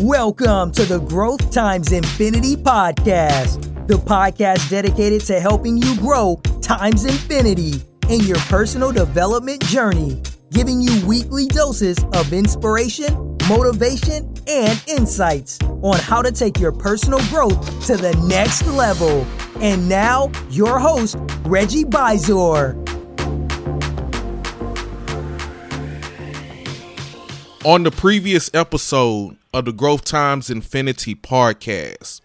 Welcome to the Growth Times Infinity podcast, the podcast dedicated to helping you grow times infinity in your personal development journey, giving you weekly doses of inspiration, motivation, and insights on how to take your personal growth to the next level. And now, your host, Reggie Bisor. On the previous episode of the Growth Times Infinity podcast,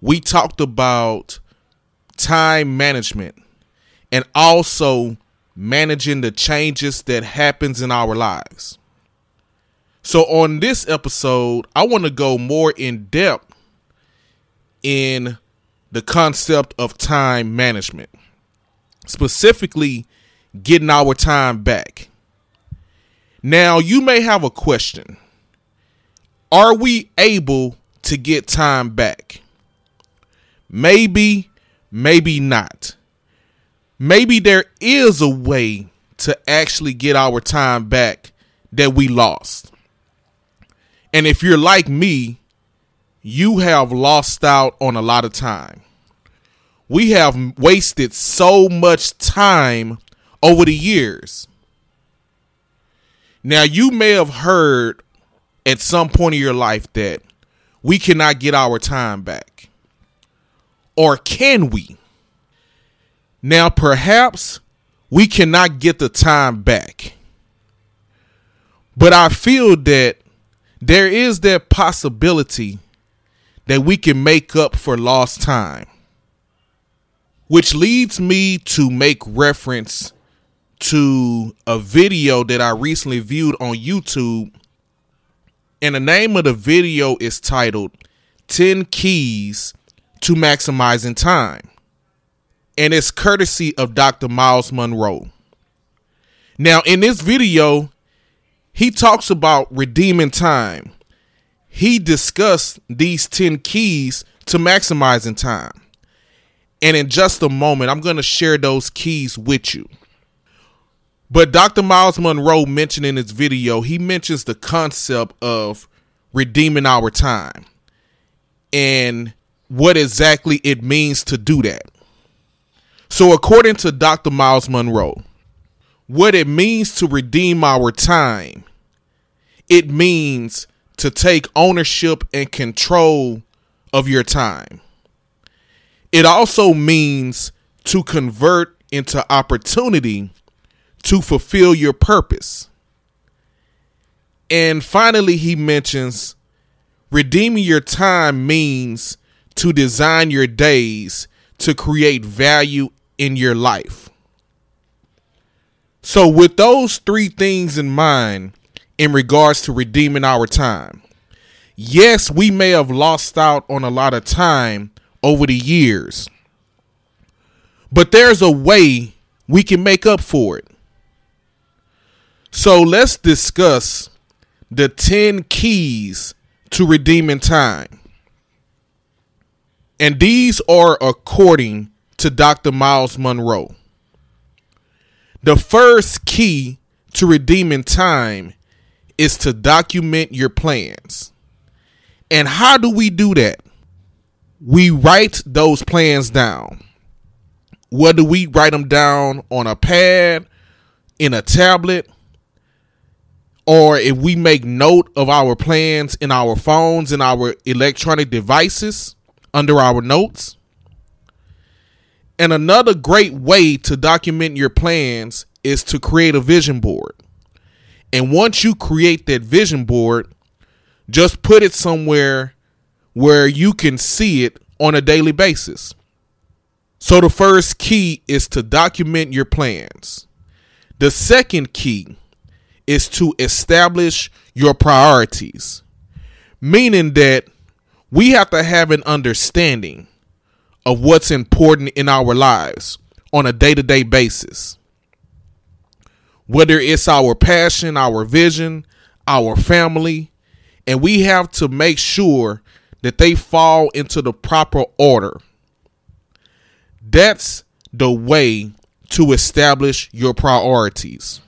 we talked about time management and also managing the changes that happens in our lives. So on this episode, I want to go more in depth in the concept of time management. Specifically, getting our time back. Now, you may have a question. Are we able to get time back? Maybe, maybe not. Maybe there is a way to actually get our time back that we lost. And if you're like me, you have lost out on a lot of time. We have wasted so much time over the years. Now, you may have heard at some point in your life that we cannot get our time back. Or can we? Now, perhaps we cannot get the time back. But I feel that there is that possibility that we can make up for lost time. Which leads me to make reference to a video that I recently viewed on YouTube. And the name of the video is titled 10 Keys to Maximizing Time. And it's courtesy of Dr. Myles Munroe. Now, in this video, he talks about redeeming time. He discussed these 10 keys to maximizing time. And in just a moment, I'm going to share those keys with you. But Dr. Myles Munroe mentioned in his video, he mentions the concept of redeeming our time and what exactly it means to do that. So, according to Dr. Myles Munroe, what it means to redeem our time, it means to take ownership and control of your time. It also means to convert into opportunity to fulfill your purpose. And finally, he mentions redeeming your time means to design your days to create value in your life. So, with those three things in mind, in regards to redeeming our time, yes, we may have lost out on a lot of time over the years, but there's a way we can make up for it. So let's discuss the 10 keys to redeeming time. And these are according to Dr. Myles Munroe. The first key to redeeming time is to document your plans. And how do we do that? We write those plans down. Whether we write them down on a pad, in a tablet, or if we make note of our plans in our phones and our electronic devices under our notes. And another great way to document your plans is to create a vision board. And once you create that vision board, just put it somewhere where you can see it on a daily basis. So the first key is to document your plans. The second key is to establish your priorities, meaning that we have to have an understanding of what's important in our lives on a day to day basis. Whether it's our passion, our vision, our family, and we have to make sure that they fall into the proper order. That's the way to establish your priorities.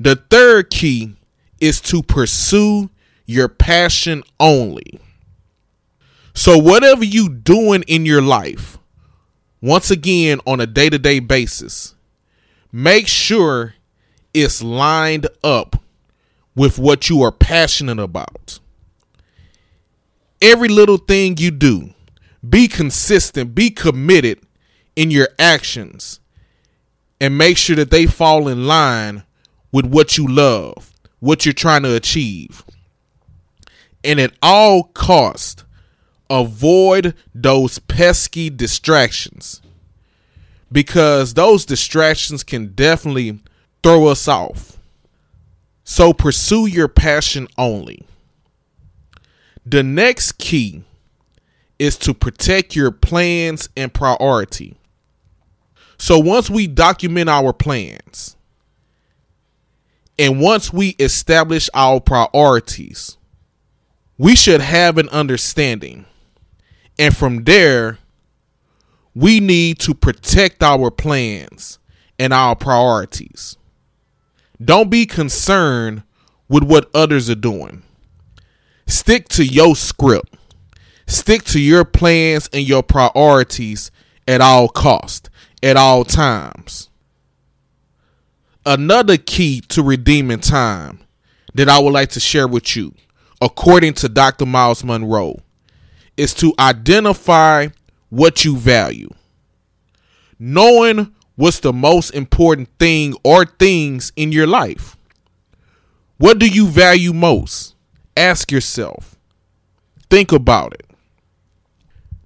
The third key is to pursue your passion only. So, whatever you doing in your life, once again on a day to day basis, make sure it's lined up with what you are passionate about. Every little thing you do, be consistent, be committed in your actions, and make sure that they fall in line with what you love, what you're trying to achieve. And at all cost, avoid those pesky distractions because those distractions can definitely throw us off. So pursue your passion only. The next key is to protect your plans and priority. So once we document our plans and once we establish our priorities, we should have an understanding and from there, we need to protect our plans and our priorities. Don't be concerned with what others are doing. Stick to your script. Stick to your plans and your priorities at all cost, at all times. Another key to redeeming time that I would like to share with you, according to Dr. Myles Munroe, is to identify what you value. Knowing what's the most important thing or things in your life. What do you value most? Ask yourself. Think about it.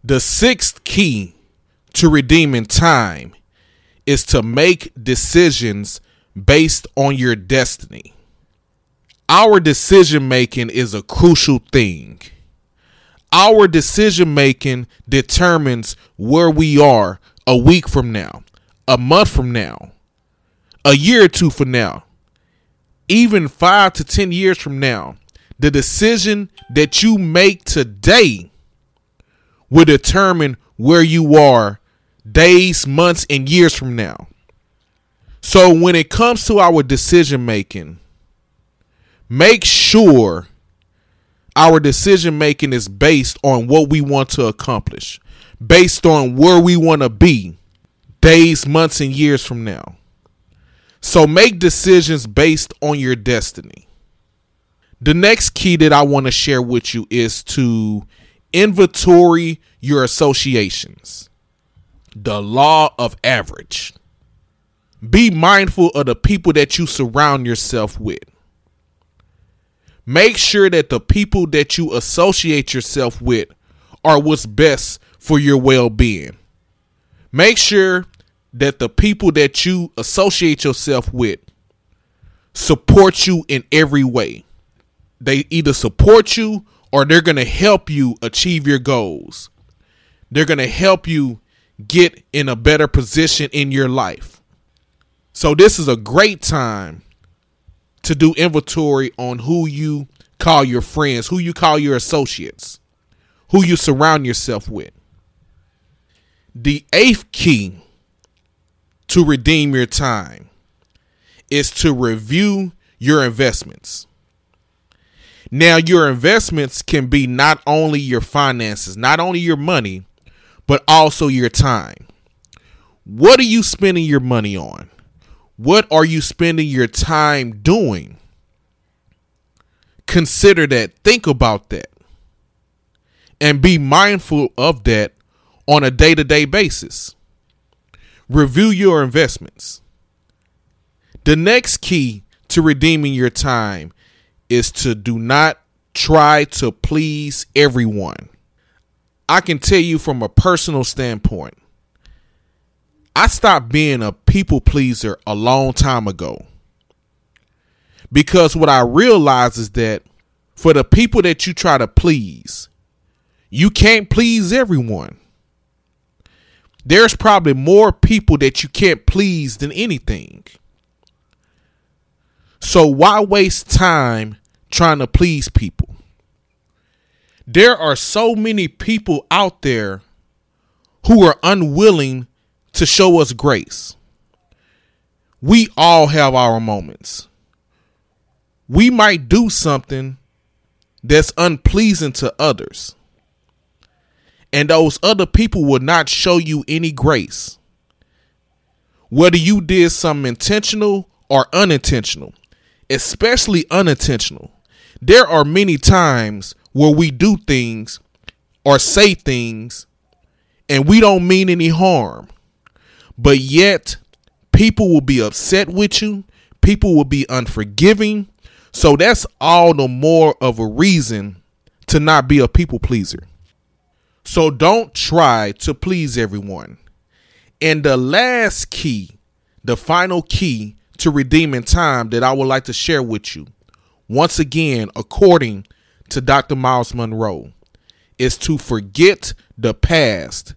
The sixth key to redeeming time is to make decisions based on your destiny. Our decision making is a crucial thing our decision making determines where we are a week from now, a month from now, a year or two from now, even five to 10 years from now. The decision that you make today will determine where you are days, months, and years from now. So when it comes to our decision making, make sure our decision making is based on what we want to accomplish, based on where we want to be days, months, and years from now. So make decisions based on your destiny. The next key that I want to share with you is to inventory your associations. The law of average. Be mindful of the people that you surround yourself with. Make sure that the people that you associate yourself with are what's best for your well being. Make sure that the people that you associate yourself with support you in every way. They either support you or they're going to help you achieve your goals. They're going to help you get in a better position in your life. So, this is a great time to do inventory on who you call your friends, who you call your associates, who you surround yourself with. The eighth key to redeem your time is to review your investments. Now, your investments can be not only your finances, not only your money, but also your time. What are you spending your money on? What are you spending your time doing? Consider that. Think about that. And be mindful of that on a day to day basis. Review your investments. The next key to redeeming your time is to do not try to please everyone. I can tell you from a personal standpoint, I stopped being a people pleaser a long time ago. Because what I realize is that for the people that you try to please, you can't please everyone. There's probably more people that you can't please than anything. So why waste time trying to please people? There are so many people out there who are unwilling to show us grace. We all have our moments. We might do something that's unpleasing to others. And those other people will not show you any grace. Whether you did something intentional or unintentional, especially unintentional. There are many times where we do things or say things and we don't mean any harm, but yet people will be upset with you, people will be unforgiving. So that's all the more of a reason to not be a people pleaser. So don't try to please everyone. And the last key, the final key to redeeming time that I would like to share with you, once again, according to Dr. Myles Munroe, is to forget the past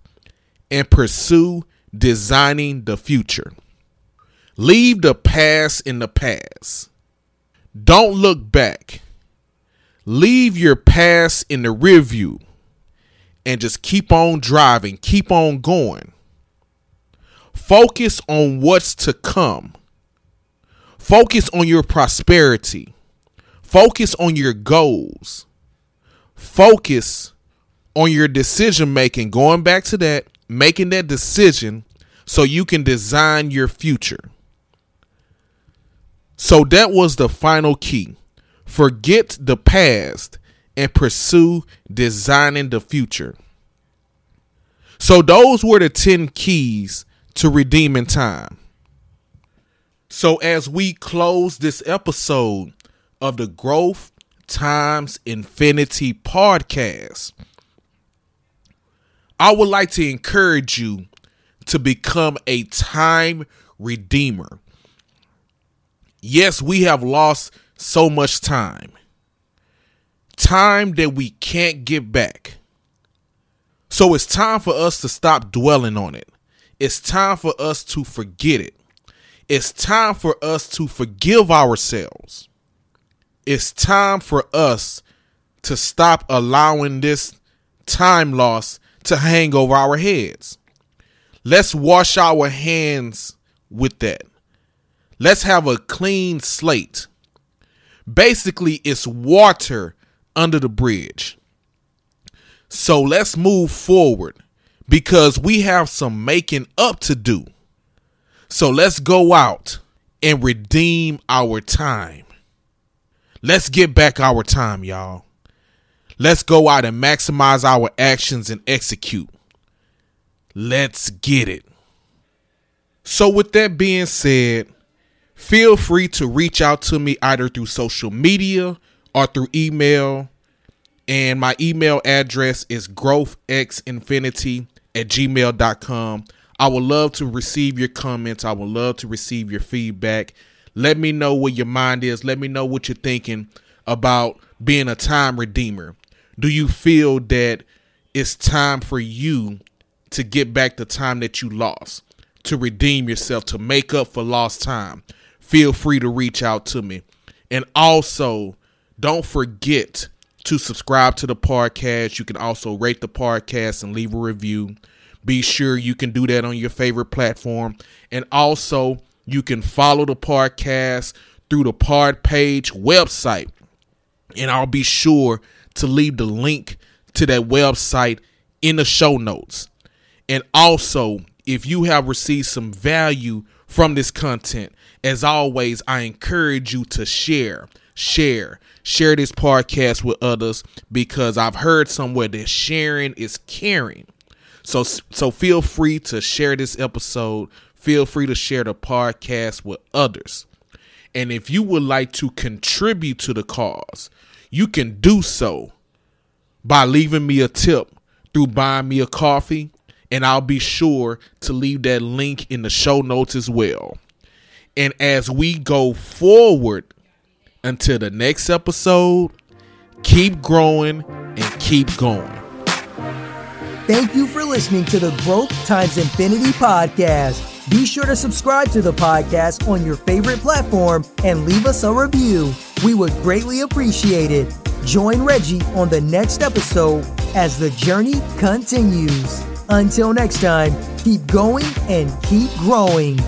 and pursue designing the future. Leave the past in the past. Don't look back. Leave your past in the rear view and just keep on driving, keep on going. Focus on what's to come. Focus on your prosperity. Focus on your goals. Focus on your decision making. Going back to that, making that decision so you can design your future. So that was the final key. Forget the past and pursue designing the future. So those were the 10 keys to redeeming time. So as we close this episode of the Growth Times Infinity podcast, I would like to encourage you to become a time redeemer. Yes, we have lost so much time. Time that we can't get back. So it's time for us to stop dwelling on it. It's time for us to forget it. It's time for us to forgive ourselves. It's time for us to stop allowing this time loss to hang over our heads. Let's wash our hands with that. Let's have a clean slate. Basically, it's water under the bridge. So let's move forward because we have some making up to do. So let's go out and redeem our time. Let's get back our time, y'all. Let's go out and maximize our actions and execute. Let's get it. So, with that being said, feel free to reach out to me either through social media or through email. And my email address is growthxinfinity at gmail.com. I would love to receive your comments. I would love to receive your feedback. Let me know what your mind is. Let me know what you're thinking about being a time redeemer. Do you feel that it's time for you to get back the time that you lost, to redeem yourself, to make up for lost time? Feel free to reach out to me. And also, don't forget to subscribe to the podcast. You can also rate the podcast and leave a review. Be sure you can do that on your favorite platform. And also, you can follow the podcast through the Pod Page website. And I'll be sure to leave the link to that website in the show notes. And also, if you have received some value from this content, as always, I encourage you to share, share, share this podcast with others because I've heard somewhere that sharing is caring. So so feel free to share this episode. Feel free to share the podcast with others. And if you would like to contribute to the cause, you can do so by leaving me a tip through buying me a coffee, and I'll be sure to leave that link in the show notes as well. And as we go forward until the next episode, keep growing and keep going. Thank you for listening to the Growth Times Infinity podcast. Be sure to subscribe to the podcast on your favorite platform and leave us a review. We would greatly appreciate it. Join Reggie on the next episode as the journey continues. Until next time, keep going and keep growing.